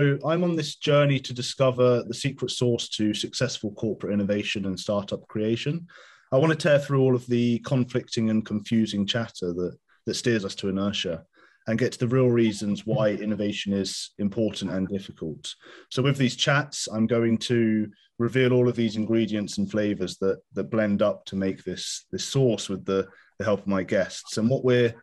I'm on this journey to discover the secret source to successful corporate innovation and startup creation. I want to tear through all of the conflicting and confusing chatter that, that steers us to inertia and get to the real reasons why innovation is important and difficult. So, with these chats, I'm going to reveal all of these ingredients and flavors that that blend up to make this this sauce with the, the help of my guests. And what we're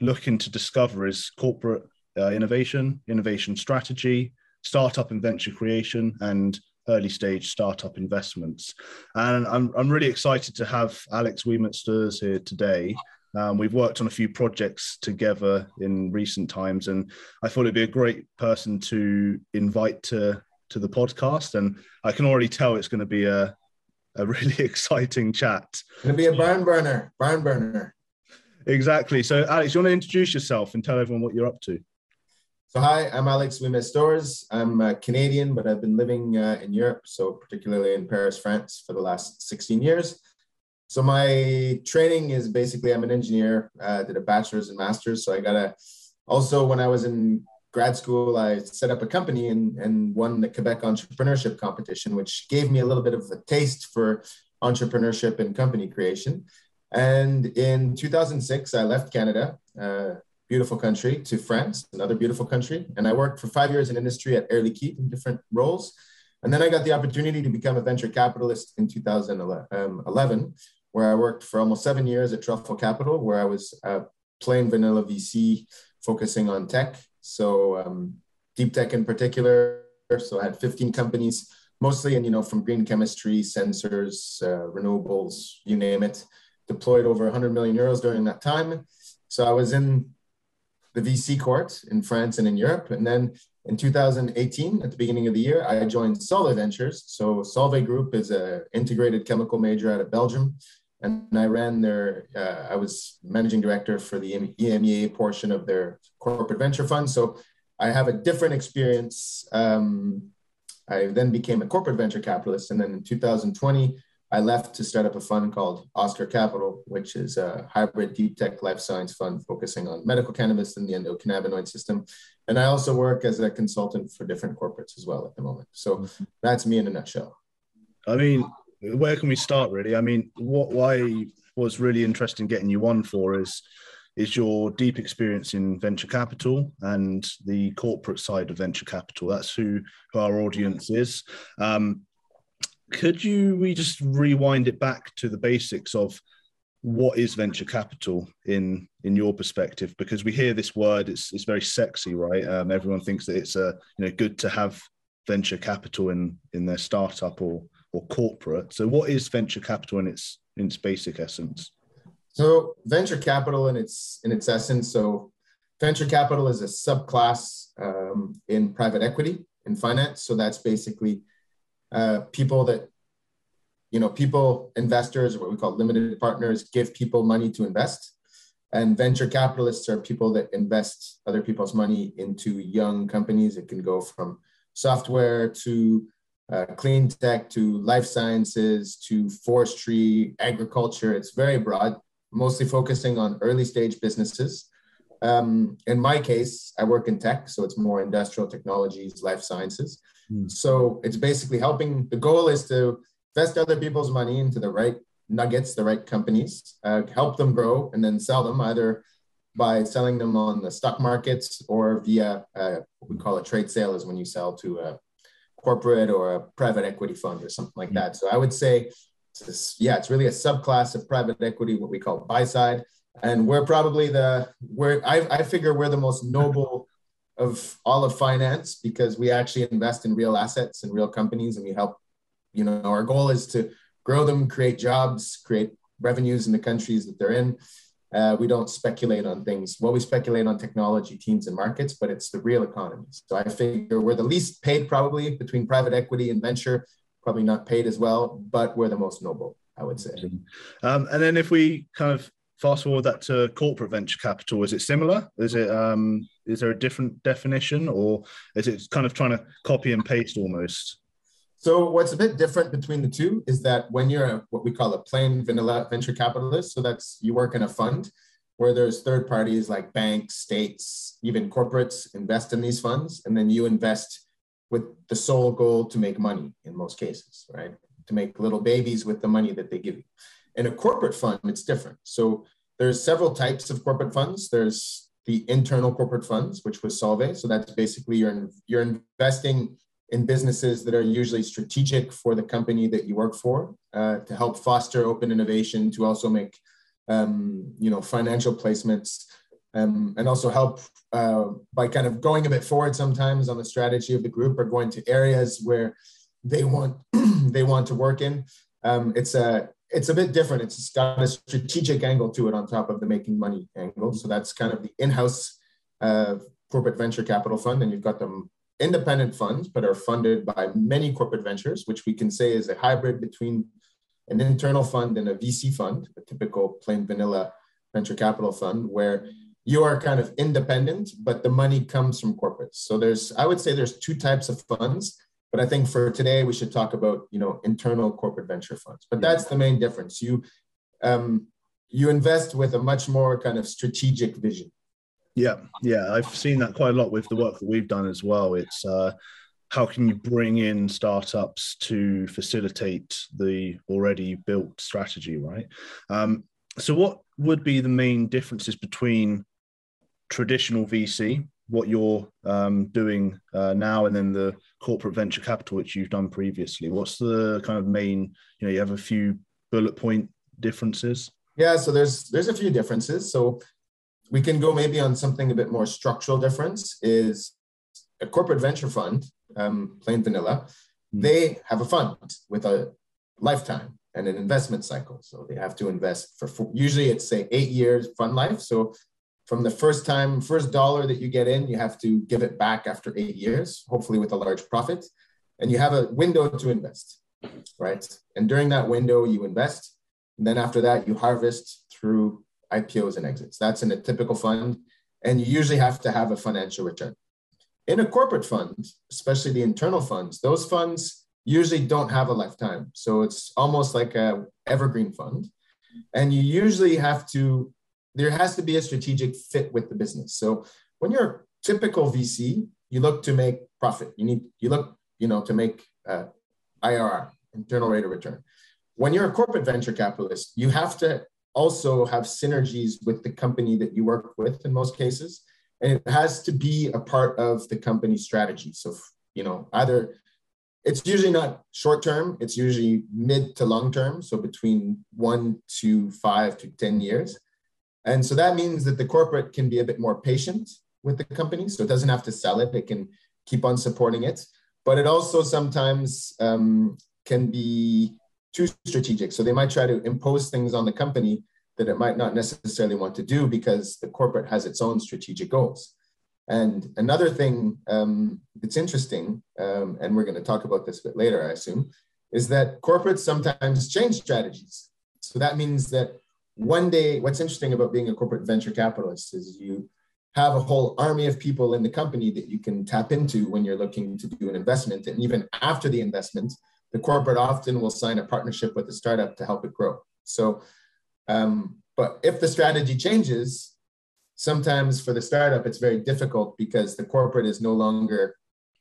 looking to discover is corporate uh, innovation, innovation strategy, startup and venture creation, and early stage startup investments. And I'm, I'm really excited to have Alex Ouimet-Storrs here today. Um, we've worked on a few projects together in recent times, and I thought it'd be a great person to invite to to the podcast. And I can already tell it's going to be a a really exciting chat. It's going to be a barn burner, barn burner. Exactly. So, Alex, you want to introduce yourself and tell everyone what you're up to? So, hi, I'm Alex Ouimet-Storrs. I'm uh, Canadian, but I've been living uh, in Europe, so particularly in Paris, France, for the last 16 years. So, my training is basically I'm an engineer, uh, did a bachelor's and master's. So, I got a also when I was in grad school, I set up a company and, and won the Quebec entrepreneurship competition, which gave me a little bit of a taste for entrepreneurship and company creation. And in 2006, I left Canada, uh, beautiful country, to France, another beautiful country. And I worked for five years in industry at Air Liquide in different roles. And then I got the opportunity to become a venture capitalist in 2011, where I worked for almost seven years at Truffle Capital, where I was a plain vanilla VC focusing on tech. So um, deep tech in particular. So I had 15 companies, mostly in, you know, from green chemistry, sensors, uh, renewables, you name it deployed over 100 million euros during that time. So I was in the VC court in France and in Europe. And then in 2018, at the beginning of the year, I joined Solvay Ventures. So Solvay Group is an integrated chemical major out of Belgium. And I ran their, uh, I was managing director for the EMEA portion of their corporate venture fund. So I have a different experience. Um, I then became a corporate venture capitalist. And then in 2020, I left to start up a fund called Oscar Capital, which is a hybrid deep tech life science fund focusing on medical cannabis and the endocannabinoid system. And I also work as a consultant for different corporates as well at the moment. So that's me in a nutshell. I mean, where can we start really? I mean, what why was really interesting getting you on for is is your deep experience in venture capital and the corporate side of venture capital. That's who, who our audience is. Um, could you we just rewind it back to the basics of what is venture capital in in your perspective? Because we hear this word it's it's very sexy right? Um, everyone thinks that it's a you know good to have venture capital in in their startup or or corporate. So what is venture capital in its in its basic essence? So venture capital in its in its essence so venture capital is a subclass um, in private equity in finance. So that's basically uh, people that you know people investors what we call limited partners give people money to invest. And venture capitalists are people that invest other people's money into young companies. It can go from software to uh, clean tech to life sciences to forestry agriculture. It's very broad mostly focusing on early stage businesses. Um, in my case i work in tech so it's more industrial technologies life sciences Mm. So it's basically helping. The goal is to invest other people's money into the right nuggets, the right companies, uh, help them grow, and then sell them either by selling them on the stock markets or via uh, what we call a trade sale, is when you sell to a corporate or a private equity fund or something like mm. that. So I would say, it's, yeah, it's really a subclass of private equity, what we call buy side. And we're probably the, we're, I, I figure we're the most noble of all of finance because we actually invest in real assets and real companies and we help you know our goal is to grow them create jobs create revenues in the countries that they're in. Uh, we don't speculate on things. Well we speculate on technology teams and markets but it's the real economy. So i figure we're the least paid probably between private equity and venture probably not paid as well but we're the most noble i would say. Um, and then if we kind of fast forward that to corporate venture capital is it similar is it um, is there a different definition or is it kind of trying to copy and paste almost so what's a bit different between the two is that when you're a, what we call a plain vanilla venture capitalist so that's you work in a fund where there's third parties like banks states even corporates invest in these funds and then you invest with the sole goal to make money in most cases, right? To make little babies with the money that they give you. In a corporate fund, it's different. So there's several types of corporate funds. There's the internal corporate funds, which was Solvay. So that's basically you're, you're investing in businesses that are usually strategic for the company that you work for uh, to help foster open innovation, to also make um, you know financial placements, um, and also help uh, by kind of going a bit forward sometimes on the strategy of the group or going to areas where they want they want to work in. Um, it's a it's a bit different. It's got a strategic angle to it on top of the making money angle. So that's kind of the in-house uh, corporate venture capital fund, and you've got them independent funds, but are funded by many corporate ventures, which we can say is a hybrid between an internal fund and a VC fund, a typical plain vanilla venture capital fund, where you are kind of independent, but the money comes from corporates. So there's, I would say there's two types of funds, but I think for today we should talk about, you know, internal corporate venture funds. But that's the main difference. You, um, you invest with a much more kind of strategic vision. Yeah, yeah, I've seen that quite a lot with the work that we've done as well. It's uh, how can you bring in startups to facilitate the already built strategy, right? Um, so, what would be the main differences between traditional VC, what you're um, doing uh, now, and then the corporate venture capital, which you've done previously? What's the kind of main? You know, you have a few bullet point differences. Yeah, so there's there's a few differences. So we can go maybe on something a bit more structural difference is a corporate venture fund, um, plain vanilla, mm. they have a fund with a lifetime and an investment cycle. So they have to invest for, for usually it's say eight years fund life. So from the first time, first dollar that you get in, you have to give it back after eight years, hopefully with a large profit. And you have a window to invest, right? And during that window, you invest. And then after that, you harvest through IPOs and exits. That's in a typical fund. And you usually have to have a financial return. In a corporate fund, especially the internal funds, those funds usually don't have a lifetime. So it's almost like a evergreen fund. And you usually have to, there has to be a strategic fit with the business. So when you're a typical VC, you look to make profit. You need, you look, you know, to make uh, IRR, internal rate of return. When you're a corporate venture capitalist, you have to also have synergies with the company that you work with in most cases. And it has to be a part of the company strategy. So, you know, either it's usually not short term, it's usually mid to long term. So between one to five to 10 years. And so that means that the corporate can be a bit more patient with the company. So it doesn't have to sell it, it can keep on supporting it. But it also sometimes um, can be too strategic. So they might try to impose things on the company that it might not necessarily want to do because the corporate has its own strategic goals. And another thing um, that's interesting, um, and we're going to talk about this a bit later, I assume, is that corporates sometimes change strategies. So that means that one day, what's interesting about being a corporate venture capitalist is you have a whole army of people in the company that you can tap into when you're looking to do an investment. And even after the investment, the corporate often will sign a partnership with the startup to help it grow. So, um, but if the strategy changes, sometimes for the startup, it's very difficult because the corporate is no longer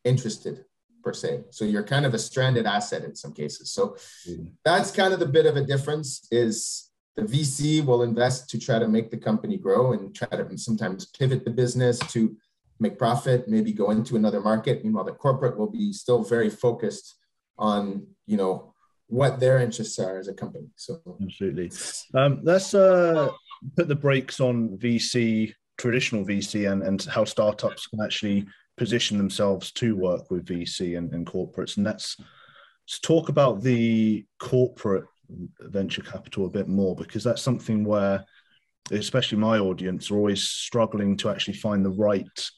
interested per se. So you're kind of a stranded asset in some cases. So mm-hmm. that's kind of the bit of a difference is the VC will invest to try to make the company grow and try to sometimes pivot the business to make profit, maybe go into another market. Meanwhile, the corporate will be still very focused on you know what their interests are as a company. So absolutely, um, let's uh, put the brakes on VC, traditional VC, and and how startups can actually position themselves to work with VC and, and corporates. And let's, let's talk about the corporate venture capital a bit more because that's something where, especially my audience, are always struggling to actually find the right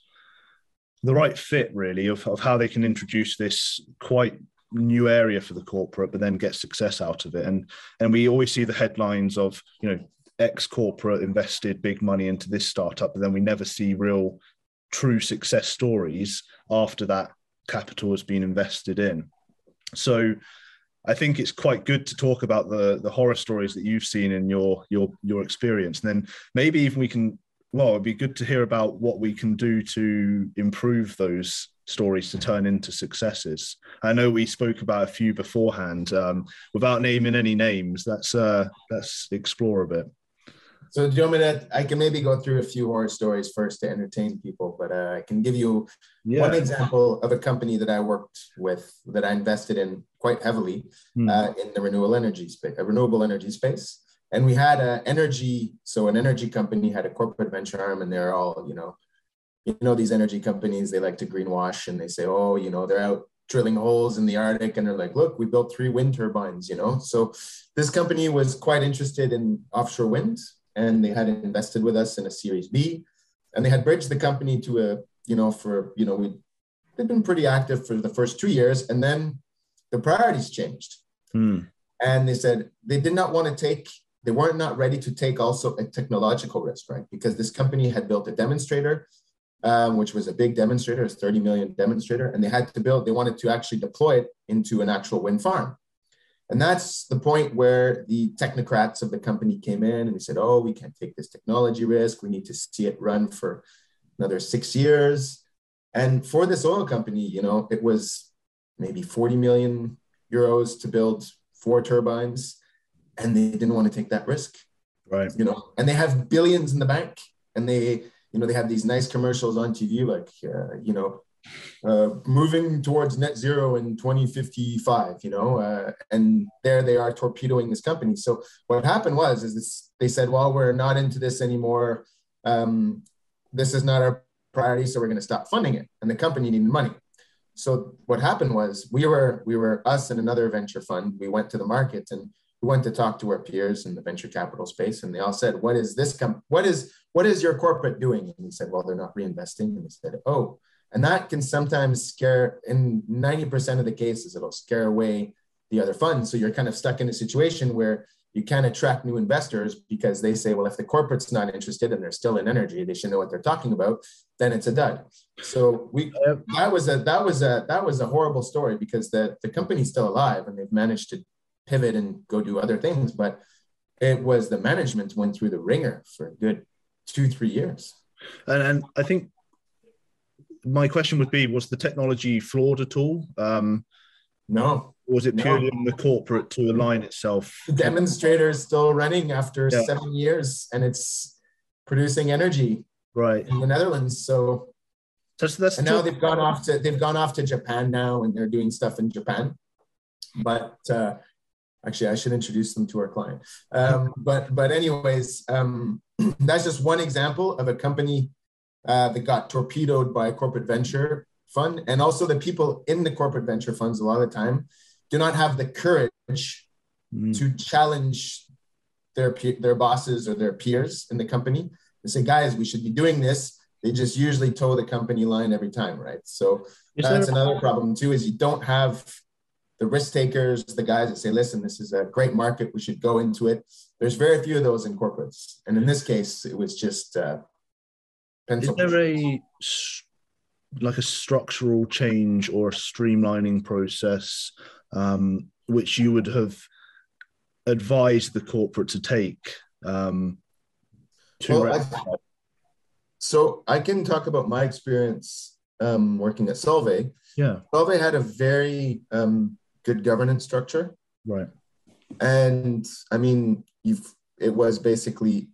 the right fit really of, of how they can introduce this quite new area for the corporate, but then get success out of it. And and we always see the headlines of you know ex corporate invested big money into this startup, but then we never see real true success stories after that capital has been invested in. So I think it's quite good to talk about the the horror stories that you've seen in your your your experience. And then maybe even we can well, it'd be good to hear about what we can do to improve those stories to turn into successes. I know we spoke about a few beforehand. Um, without naming any names, let's uh, let's explore a bit. So do you want me to? I can maybe go through a few horror stories first to entertain people, but uh, I can give you yeah. one example of a company that I worked with that I invested in quite heavily hmm. uh, in the renewable energy space, a renewable energy space. And we had an energy, so an energy company had a corporate venture arm, and they're all, you know, you know, these energy companies, they like to greenwash and they say, oh, you know, they're out drilling holes in the Arctic, and they're like, look, we built three wind turbines, you know. So this company was quite interested in offshore wind and they had invested with us in a Series B, and they had bridged the company to a, you know, for you know we they've been pretty active for the first two years, and then the priorities changed, hmm. and they said they did not want to take. They weren't not ready to take also a technological risk, right? Because this company had built a demonstrator, um, which was a big demonstrator, a 30 million demonstrator, and they had to build. They wanted to actually deploy it into an actual wind farm. And that's the point where the technocrats of the company came in and they said, oh, we can't take this technology risk. We need to see it run for another six years. And for this oil company, you know, it was maybe 40 million euros to build four turbines. And they didn't want to take that risk. Right. You know, and they have billions in the bank and they, you know, they have these nice commercials on TV, like, uh, you know, uh, moving towards net zero in 2055 you know uh, and there they are torpedoing this company so what happened was is this, they said well we're not into this anymore um, this is not our priority so we're going to stop funding it and the company needed money so what happened was we were we were us and another venture fund we went to the market and we went to talk to our peers in the venture capital space and they all said what is this com- what is what is your corporate doing and we said well they're not reinvesting and they said oh and that can sometimes scare, in 90% of the cases, it'll scare away the other funds. So you're kind of stuck in a situation where you can't attract new investors because they say, well, if the corporate's not interested and they're still in energy, they should know what they're talking about. Then it's a dud. So we that was a that was a that was a horrible story because the the company's still alive and they've managed to pivot and go do other things, but it was the management went through the wringer for a good two three years. And, and I think my question would be: Was the technology flawed at all? Um, no. Was it purely no. on the corporate to align itself? The demonstrator is still running after yeah. seven years, and it's producing energy right in the Netherlands. So, that's, that's and now they've gone off to they've gone off to Japan now, and they're doing stuff in Japan. But uh, actually, I should introduce them to our client. Um, but but anyways, um, that's just one example of a company uh, that got torpedoed by a corporate venture fund. And also, the people in the corporate venture funds, a lot of the time, do not have the courage mm. to challenge their, their bosses or their peers in the company and say, guys, we should be doing this. They just usually toe the company line every time, right? So is that's another problem too, is you don't have the risk takers, the guys that say, listen, this is a great market, we should go into it. There's very few of those in corporates. And in this case, it was just uh, is there a like a structural change or a streamlining process um, which you would have advised the corporate to take? Um, to well, I, so I can talk about my experience um, working at Solvay. Yeah, Solvay had a very um, good governance structure. Right. And I mean, you've it was basically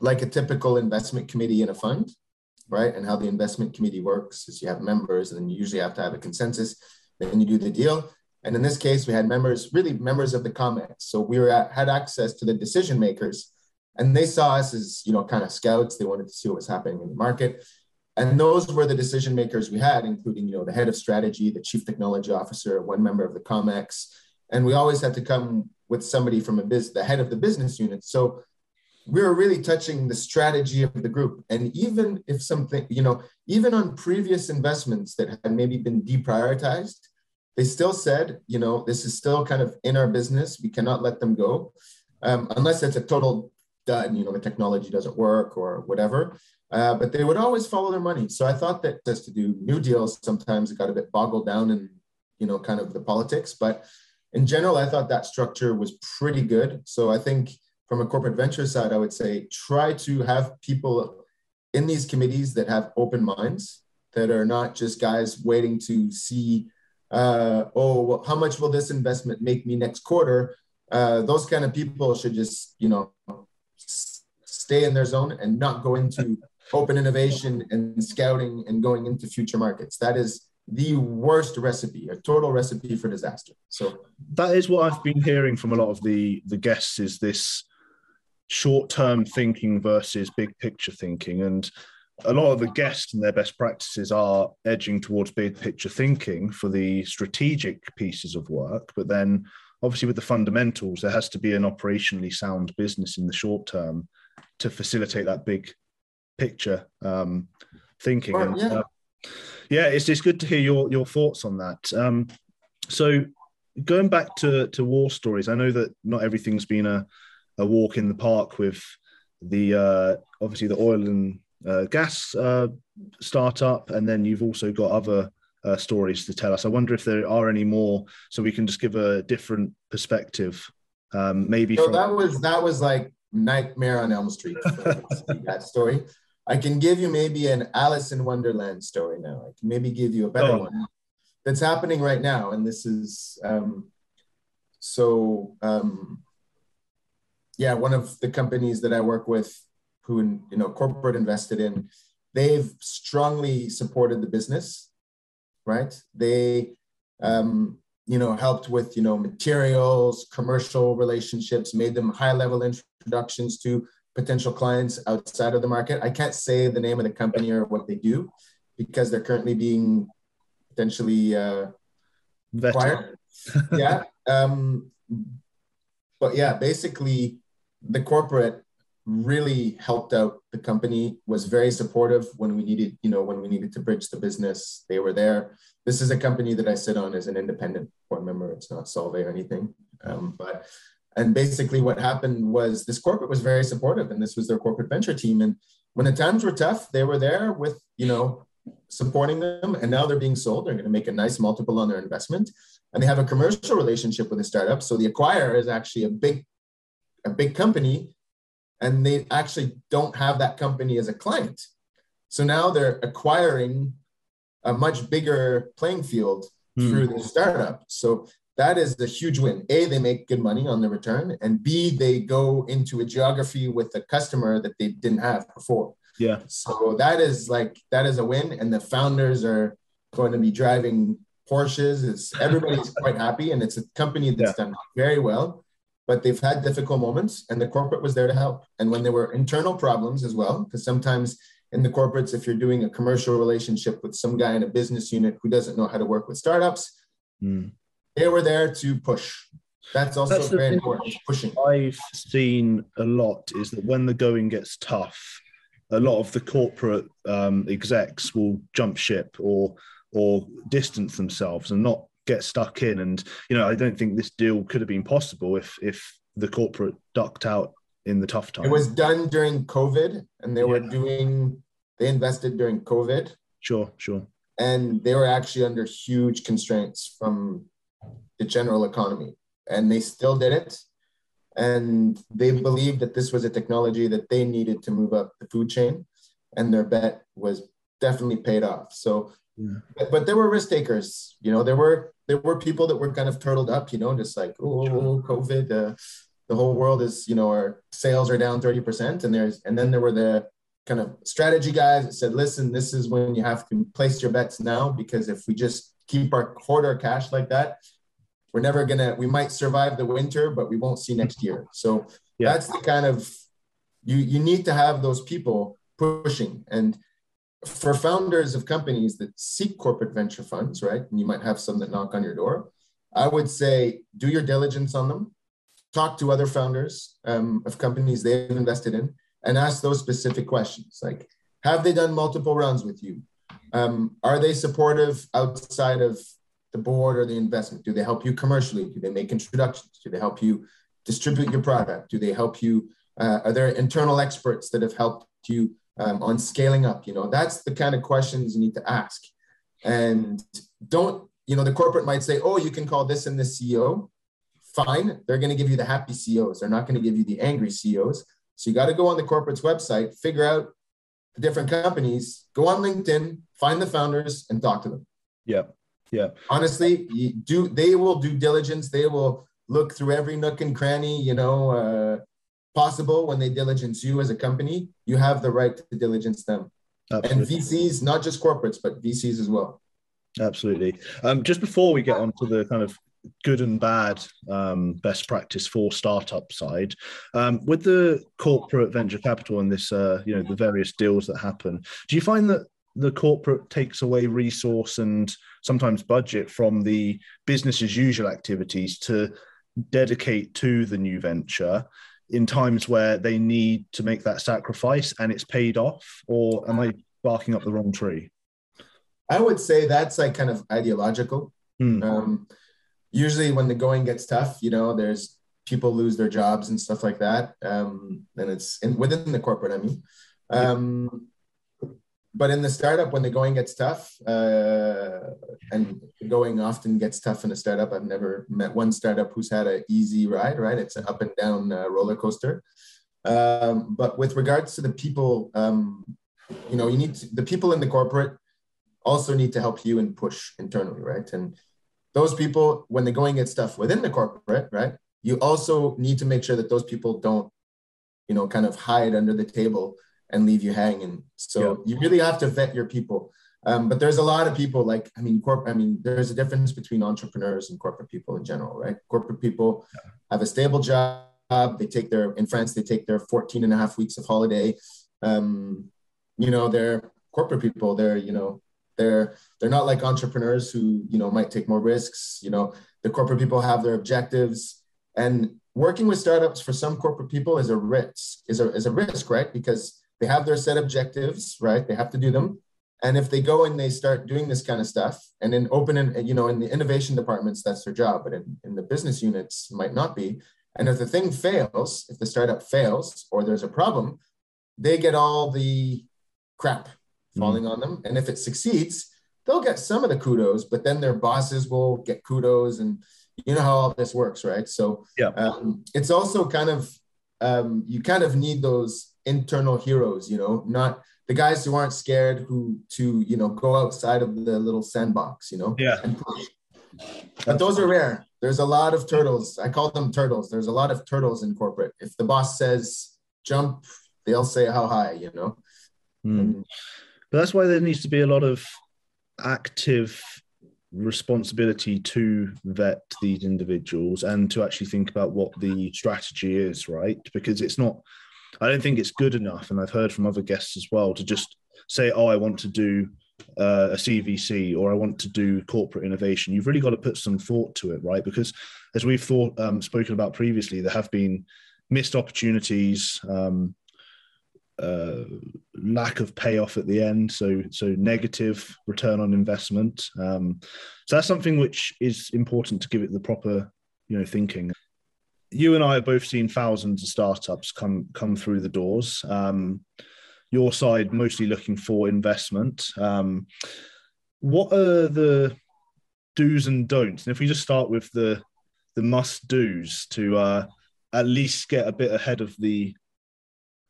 like a typical investment committee in a fund right? And how the investment committee works is you have members, and then you usually have to have a consensus. Then you do the deal. And in this case, we had members, really members of the COMEX. So we were at, had access to the decision makers, and they saw us as you know kind of scouts. They wanted to see what was happening in the market, and those were the decision makers we had, including you know the head of strategy, the chief technology officer, one member of the COMEX, and we always had to come with somebody from a biz, the head of the business unit. So we were really touching the strategy of the group. And even if something, you know, even on previous investments that had maybe been deprioritized, they still said, you know, this is still kind of in our business. We cannot let them go um, unless it's a total dud, you know, the technology doesn't work or whatever. Uh, but they would always follow their money. So I thought that just to do new deals, sometimes it got a bit boggled down in, you know, kind of the politics. But in general, I thought that structure was pretty good. So I think from a corporate venture side, I would say try to have people in these committees that have open minds, that are not just guys waiting to see, uh, oh, well, how much will this investment make me next quarter? Uh, those kind of people should just, you know, stay in their zone and not go into open innovation and scouting and going into future markets. That is the worst recipe, a total recipe for disaster. So that is what I've been hearing from a lot of the the guests is this short-term thinking versus big picture thinking and a lot of the guests and their best practices are edging towards big picture thinking for the strategic pieces of work but then obviously with the fundamentals there has to be an operationally sound business in the short term to facilitate that big picture um, thinking yeah. Uh, yeah it's, it's good to hear your your thoughts on that um, so going back to to war stories i know that not everything's been a, a walk in the park with the uh, obviously the oil and uh, gas uh, startup, and then you've also got other uh, stories to tell us. I wonder if there are any more, so we can just give a different perspective. Um, maybe so from- that was that was like Nightmare on Elm Street. that story. I can give you maybe an Alice in Wonderland story now. I can maybe give you a better oh. one that's happening right now, and this is um, so. Um, yeah, one of the companies that I work with who you know corporate invested in, they've strongly supported the business, right? They um, you know helped with you know materials, commercial relationships, made them high level introductions to potential clients outside of the market. I can't say the name of the company or what they do because they're currently being potentially uh, acquired. yeah. Um, but yeah, basically, the corporate really helped out the company was very supportive when we needed you know when we needed to bridge the business they were there. This is a company that i sit on as an independent board member. It's not Solvay or anything. Um, but and basically what happened was this corporate was very supportive and this was their corporate venture team. And when the times were tough they were there with you know supporting them and now they're being sold. They're going to make a nice multiple on their investment. And they have a commercial relationship with a startup. So the acquirer is actually a big a big company and they actually don't have that company as a client. So now they're acquiring a much bigger playing field mm. through the startup. So that is a huge win. A, they make good money on the return, and B, they go into a geography with a customer that they didn't have before. Yeah. So that is like that is a win, and the founders are going to be driving Porsches. It's everybody's quite happy, and it's a company that's yeah. done very well but they've had difficult moments and the corporate was there to help. And when there were internal problems as well, because sometimes in the corporates, if you're doing a commercial relationship with some guy in a business unit who doesn't know how to work with startups, mm. they were there to push. That's also That's very important. Pushing. I've seen a lot is that when the going gets tough, a lot of the corporate um, execs will jump ship or or distance themselves and not get stuck in. And you know, I don't think this deal could have been possible if if the corporate ducked out in the tough time. It was done during COVID, and they yeah. were doing they invested during COVID. Sure, sure. And they were actually under huge constraints from the general economy, and they still did it. And they believed that this was a technology that they needed to move up the food chain, and their bet was definitely paid off. So, yeah. but, but there were risk takers. You know, there were there were people that were kind of turtled up, you know, just like, oh, COVID, uh, the whole world is, you know, our sales are down 30%. And there's, and then there were the kind of strategy guys that said, listen, this is when you have to place your bets now, because if we just keep our quarter cash like that, we're never gonna, we might survive the winter, but we won't see next year. So yeah. that's the kind of, you, you need to have those people pushing. And for founders of companies that seek corporate venture funds, right? And you might have some that knock on your door. I would say do your diligence on them, talk to other founders um, of companies they've invested in, and ask those specific questions like, have they done multiple rounds with you? Um, are they supportive outside of the board or the investment? Do they help you commercially? Do they make introductions? Do they help you distribute your product? Do they help you? Uh, are there internal experts that have helped you um, on scaling up? You know, that's the kind of questions you need to ask. And don't, you know, the corporate might say, oh, you can call this and this CEO. Fine. They're going to give you the happy CEOs. They're not going to give you the angry CEOs. So you got to go on the corporate's website, figure out the different companies, go on LinkedIn, find the founders, and talk to them. Yeah, yeah. Honestly, you do they will do diligence. They will look through every nook and cranny, you know, uh, possible when they diligence you as a company. You have the right to diligence them. Absolutely. And VCs, not just corporates, but VCs as well. Absolutely. Um, just before we get on to the kind of good and bad um, best practice for startup side, um, with the corporate venture capital and this, uh, you know, the various deals that happen, do you find that the corporate takes away resource and sometimes budget from the business as usual activities to dedicate to the new venture in times where they need to make that sacrifice and it's paid off or am i barking up the wrong tree? I would say that's like kind of ideological. Hmm. um, usually when the going gets tough you know there's people lose their jobs and stuff like that. Um, and it's in, within the corporate i mean. Um, but in the startup, when the going gets tough, uh, and going often gets tough in a startup, I've never met one startup who's had an easy ride. Right, it's an up and down uh, roller coaster. Um, but with regards to the people, um, you know, you need to, the people in the corporate also need to help you and push internally, right? And those people, when the going gets tough within the corporate, right, you also need to make sure that those people don't, you know, kind of hide under the table and leave you hanging. So yeah. you really have to vet your people. Um, but there's a lot of people like, I mean, corp, I mean, there's a difference between entrepreneurs and corporate people in general, right? Corporate people yeah. have a stable job. They take their, in France, they take their 14 and a half weeks of holiday. Um, you know, they're corporate people. They're, you know, they're, they're not like entrepreneurs who, you know, might take more risks. You know, the corporate people have their objectives and working with startups for some corporate people is a risk, is a, is a risk, right? Because they have their set objectives, right? They have to do them. And if they go and they start doing this kind of stuff and then open and you know, in the innovation departments, that's their job, but in, in the business units might not be. And if the thing fails, if the startup fails or there's a problem, they get all the crap falling mm. on them. And if it succeeds, they'll get some of the kudos, but then their bosses will get kudos. And you know how all this works, right? So yeah, um, it's also kind of um, you kind of need those internal heroes, you know, not the guys who aren't scared who to, you know, go outside of the little sandbox, you know. Yeah. But those are rare. There's a lot of turtles. I call them turtles. There's a lot of turtles in corporate. If the boss says jump, they'll say how high, you know. Mm. But that's why there needs to be a lot of active responsibility to vet these individuals and to actually think about what the strategy is, right? Because it's not I don't think it's good enough, and I've heard from other guests as well to just say, "Oh, I want to do uh, a CVC or I want to do corporate innovation." You've really got to put some thought to it, right? Because as we've thought um, spoken about previously, there have been missed opportunities, um, uh, lack of payoff at the end, so so negative return on investment. Um, so that's something which is important to give it the proper, you know, thinking you and I have both seen thousands of startups come come through the doors. Um, your side mostly looking for investment. Um, what are the do's and don'ts? And if we just start with the the must do's to uh, at least get a bit ahead of the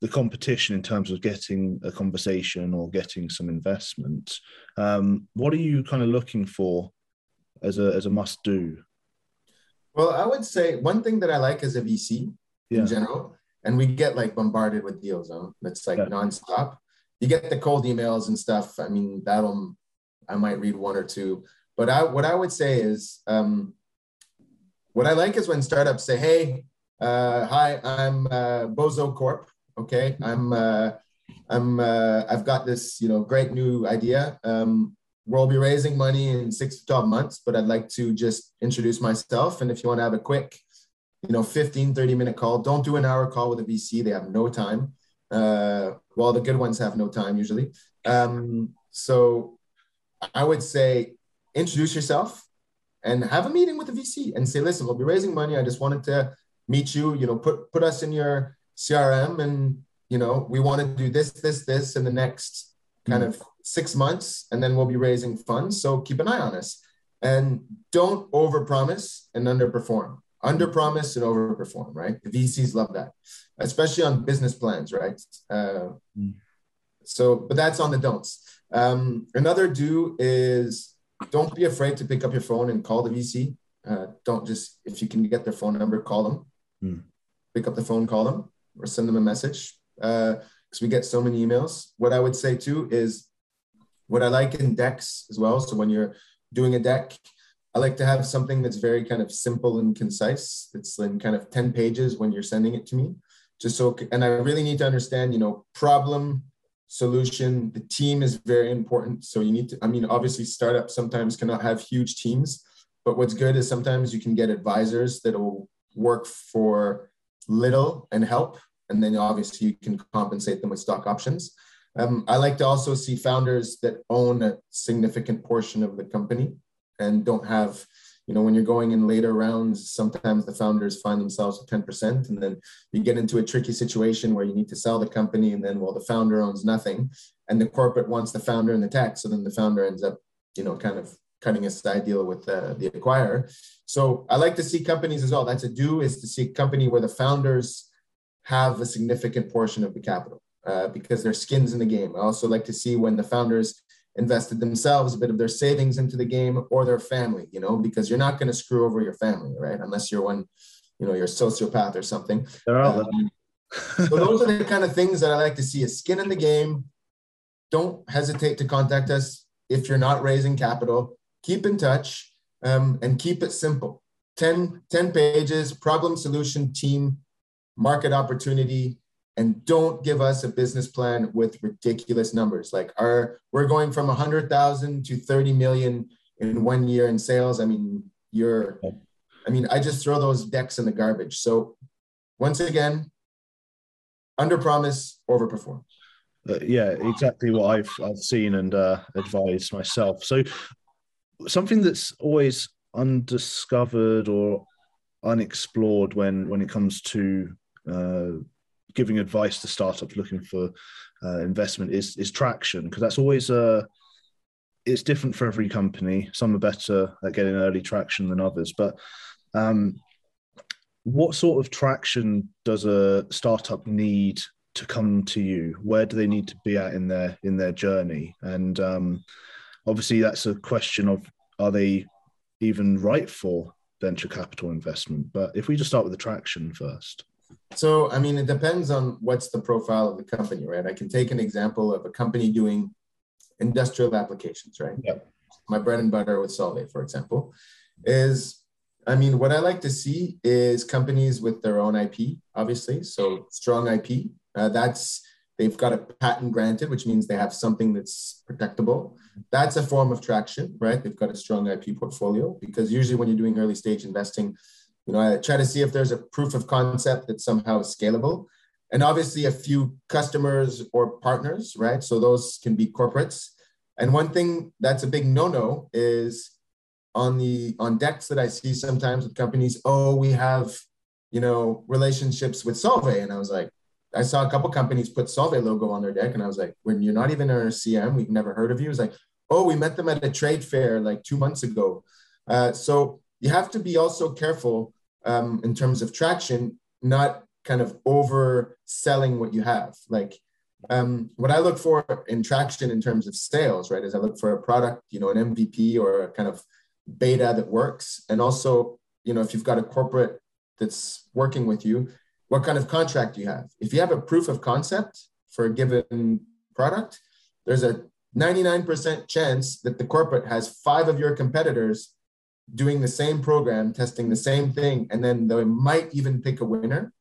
the competition in terms of getting a conversation or getting some investment. Um, what are you kind of looking for as a as a must do? Well, I would say one thing that I like as a VC yeah. in general, and we get like bombarded with deals. Huh? It's like yeah. nonstop. You get the cold emails and stuff. I mean, that'll I might read one or two. But I, what I would say is, um, what I like is when startups say, "Hey, uh, hi, I'm uh, Bozo Corp. Okay, I'm uh, I'm uh, I've got this you know great new idea. Um, we'll be raising money in six to 12 months, but I'd like to just introduce myself. And if you want to have a quick, you know, 15, 30 minute call, don't do an hour call with a VC. They have no time. Uh, well, the good ones have no time usually. Um, so I would say introduce yourself and have a meeting with the VC and say, listen, we'll be raising money. I just wanted to meet you, you know, put, put us in your CRM and, you know, we want to do this, this, this in the next kind mm. of six months and then we'll be raising funds. So keep an eye on us and don't overpromise and underperform. Underpromise and overperform, right? The VCs love that, especially on business plans, right? Uh, mm. So, but that's on the don'ts. Um, another do is don't be afraid to pick up your phone and call the VC. Uh, don't just if you can get their phone number, call them. Hmm. Pick up the phone, call them, or send them a message. Because uh, we get so many emails. What I would say too is what I like in decks as well. So when you're doing a deck, I like to have something that's very kind of simple and concise. It's in kind of 10 pages when you're sending it to me. Just so, and I really need to understand, you know, problem, solution. The team is very important. So you need to, I mean, obviously, startups sometimes cannot have huge teams, but what's good is sometimes you can get advisors that will work for little and help. And then obviously you can compensate them with stock options. Um, I like to also see founders that own a significant portion of the company and don't have, you know, when you're going in later rounds, sometimes the founders find themselves at 10%, and then you get into a tricky situation where you need to sell the company, and then, well, the founder owns nothing, and the corporate wants the founder and the tech. So then the founder ends up, you know, kind of cutting a side deal with uh, the acquirer. So I like to see companies as well. That's a do is to see a company where the founders have a significant portion of the capital uh, because their skin's in the game. I also like to see when the founders invested themselves a bit of their savings into the game or their family, you know, because you're not going to screw over your family, right? Unless you're one, you know, you're a sociopath or something. Um, so those are the kind of things that I like to see: a skin in the game. Don't hesitate to contact us if you're not raising capital. Keep in touch um, and keep it simple. 10, 10 pages, problem solution team, market opportunity, and don't give us a business plan with ridiculous numbers. Like our we're going from 100000 to 30 million in one year in sales. I mean you're i mean i just throw those decks in the garbage. So once again under promise over perform uh, yeah exactly what i've i've seen and uh, advised myself. So something that's always undiscovered or unexplored when when it comes to uh, giving advice to startups looking for uh, investment is is traction because that's always a uh, it's different for every company. Some are better at getting early traction than others, but um, what sort of traction does a startup need to come to you? Where do they need to be at in their in their journey? And um, obviously, that's a question of are they even right for venture capital investment? But if we just start with the traction first. So, I mean, it depends on what's the profile of the company, right? I can take an example of a company doing industrial applications, right? Yeah. My bread and butter with Solvay, for example, is I mean, what I like to see is companies with their own IP, obviously. So strong IP. Uh, that's they've got a patent granted, which means they have something that's protectable. That's a form of traction, right? They've got a strong IP portfolio because usually when you're doing early stage investing, you know, I try to see if there's a proof of concept that somehow is scalable. And obviously a few customers or partners, right? So those can be corporates. And one thing that's a big no-no is on the on decks that I see sometimes with companies, oh, we have, you know, relationships with Solvay. And I was like, I saw a couple companies put Solvay logo on their deck, and I was like, when you're not even in a CM, we've never heard of you. It's like, oh, we met them at a trade fair like two months ago. Uh, so you have to be also careful um, in terms of traction, not kind of overselling what you have. Like um, what I look for in traction in terms of sales, right, is I look for a product, you know, an MVP or a kind of beta that works. And also, you know, if you've got a corporate that's working with you, what kind of contract do you have? If you have a proof of concept for a given product, there's a 99% chance that the corporate has five of your competitors doing the same program, testing the same thing, and then they might even pick a winner,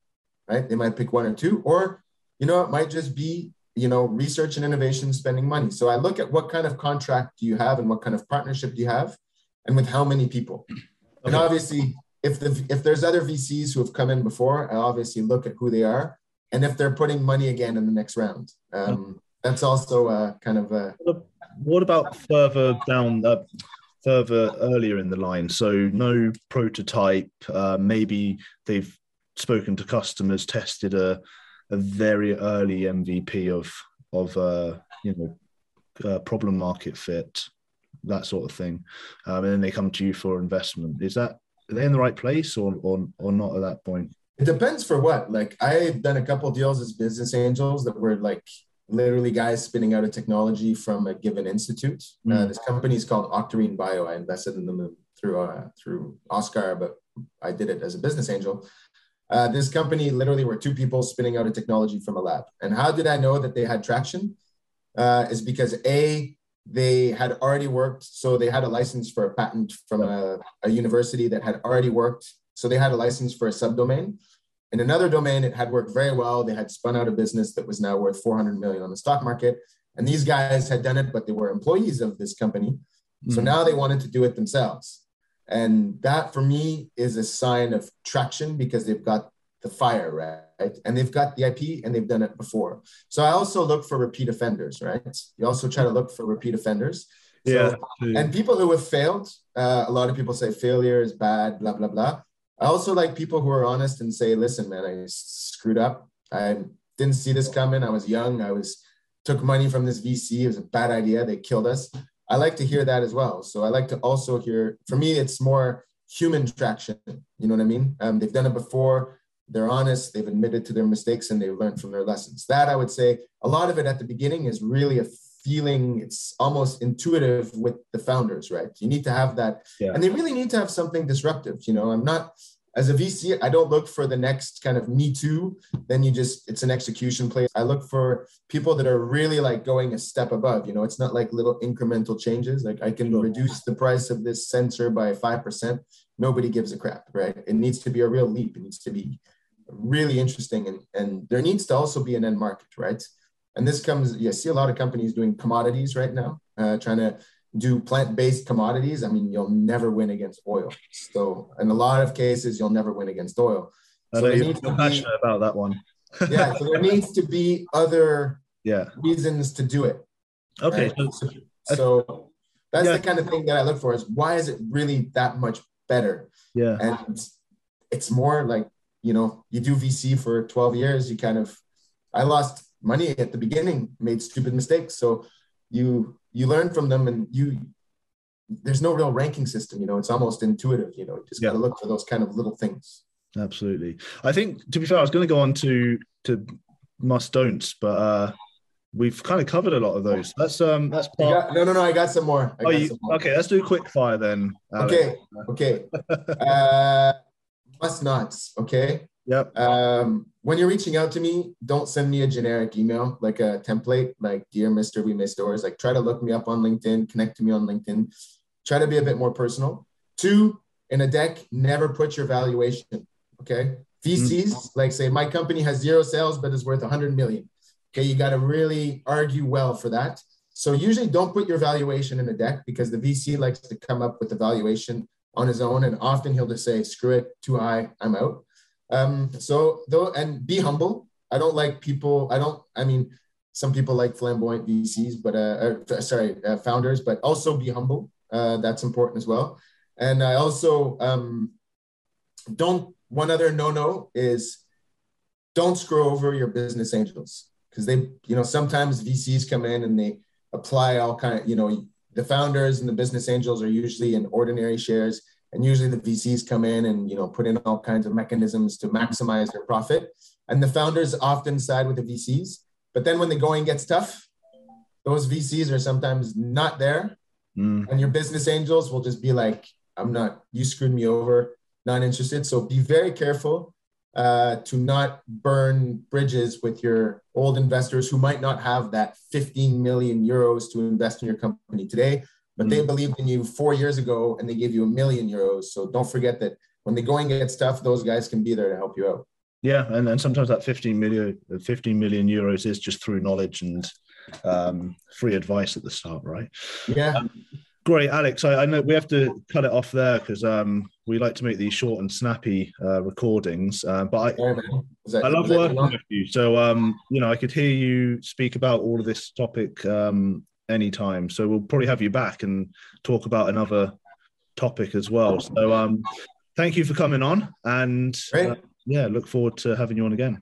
right? They might pick one or two, or you know, it might just be you know research and innovation spending money. So I look at what kind of contract do you have and what kind of partnership do you have, and with how many people. Okay. And obviously, if the if there's other VCs who have come in before, I obviously look at who they are and if they're putting money again in the next round. Um, that's also uh, kind of a. What about further down? Uh, further earlier in the line. So no prototype. Uh, maybe they've spoken to customers, tested a, a very early MVP of of uh, you know uh, problem market fit, that sort of thing, um, and then they come to you for investment. Is that are they in the right place or or, or not at that point? It depends for what. Like I've done a couple deals as business angels that were like literally guys spinning out a technology from a given institute. Mm. Uh, this company is called Octarine Bio. I invested in them through uh, through Oscar, but I did it as a business angel. Uh, this company literally were two people spinning out a technology from a lab. And how did I know that they had traction? Uh, is because a they had already worked, so they had a license for a patent from a, a university that had already worked. So they had a license for a subdomain. In another domain, it had worked very well. They had spun out a business that was now worth 400 million on the stock market. And these guys had done it, but they were employees of this company. Mm-hmm. So now they wanted to do it themselves. And that for me is a sign of traction because they've got the fire, right? And they've got the IP and they've done it before. So I also look for repeat offenders, right? You also try to look for repeat offenders. Yeah. and people who have failed, uh, a lot of people say failure is bad, blah, blah, blah. I also like people who are honest and say, listen, man, I screwed up. I didn't see this coming. I was young. I was took money from this VC. It was a bad idea. They killed us. I like to hear that as well. So I like to also hear, for me, it's more human traction. You know what I mean? Um, they've done it before. They're honest. They've admitted to their mistakes and they've learned from their lessons. That I would say a lot of it at the beginning is really a feeling. It's almost intuitive with the founders, right? You need to have that. Yeah. And they really need to have something disruptive. You know, I'm not, as a VC, I don't look for the next kind of me too. Then you just, it's an execution play. I look for people that are really like going a step above. You know, it's not like little incremental changes. Like I can reduce the price of this sensor by 5%. Nobody gives a crap, right? It needs to be a real leap. It needs to be really interesting. And, and there needs to also be an end market, right? And this comes, you see a lot of companies doing commodities right now, uh, trying to do plant-based commodities, I mean, you'll never win against oil. So in a lot of cases, you'll never win against oil. So I know you're passionate be, about that one. yeah, so there needs to be other yeah reasons to do it. Okay. So, so, that's yeah. the kind of thing that I look for is why is it really that much better? Yeah. And it's more like, you know, you do VC for 12 years, you kind of I lost money at the beginning, made stupid mistakes. So you you learn from them and you there's no real ranking system you know it's almost intuitive you know you just yeah. got to look for those kind of little things absolutely i think to be fair i was going to go on to to must don'ts but uh we've kind of covered a lot of those that's um that's part... got, no no no i got some more, oh, you, more. okay let's do quick fire then Alex. okay okay uh must nots okay Yep. Um, when you're reaching out to me, don't send me a generic email like a template, like "Dear Mister, Ouimet-Storrs." Like, try to look me up on LinkedIn, connect to me on LinkedIn. Try to be a bit more personal. Two, in a deck, never put your valuation. Okay. VCs, mm-hmm. like say, my company has zero sales, but is worth 100 million. Okay. You got to really argue well for that. So usually don't put your valuation in a deck because the VC likes to come up with the valuation on his own. And often he'll just say, screw it, too high, I'm out. Um, so though, and be humble. I don't like people. I don't. I mean, some people like flamboyant VCs, but uh, or, sorry, uh, founders, but also be humble. Uh, that's important as well. And I also um, don't. One other no-no is don't screw over your business angels because they, you know, sometimes VCs come in and they apply all kind of, you know, the founders and the business angels are usually in ordinary shares and usually the VCs come in and you know put in all kinds of mechanisms to maximize their profit. And the founders often side with the VCs. But then when the going gets tough, those VCs are sometimes not there. Mm. And your business angels will just be like, I'm not, you screwed me over, not interested. So be very careful uh, to not burn bridges with your old investors who might not have that 15 million euros to invest in your company today but they mm. believed in you four years ago and they gave you a million euros. So don't forget that when the going gets tough, those guys can be there to help you out. Yeah, and, and sometimes that 15 million, 15 million euros is just through knowledge and um, free advice at the start, right? Yeah. Um, great, Alex. I, I, know we have to cut it off there because um, we like to make these short and snappy uh, recordings. Uh, but I, that, I love working with you. So, um, you know, I could hear you speak about all of this topic um, anytime. So we'll probably have you back and talk about another topic as well. So um, thank you for coming on, and uh, yeah, look forward to having you on again.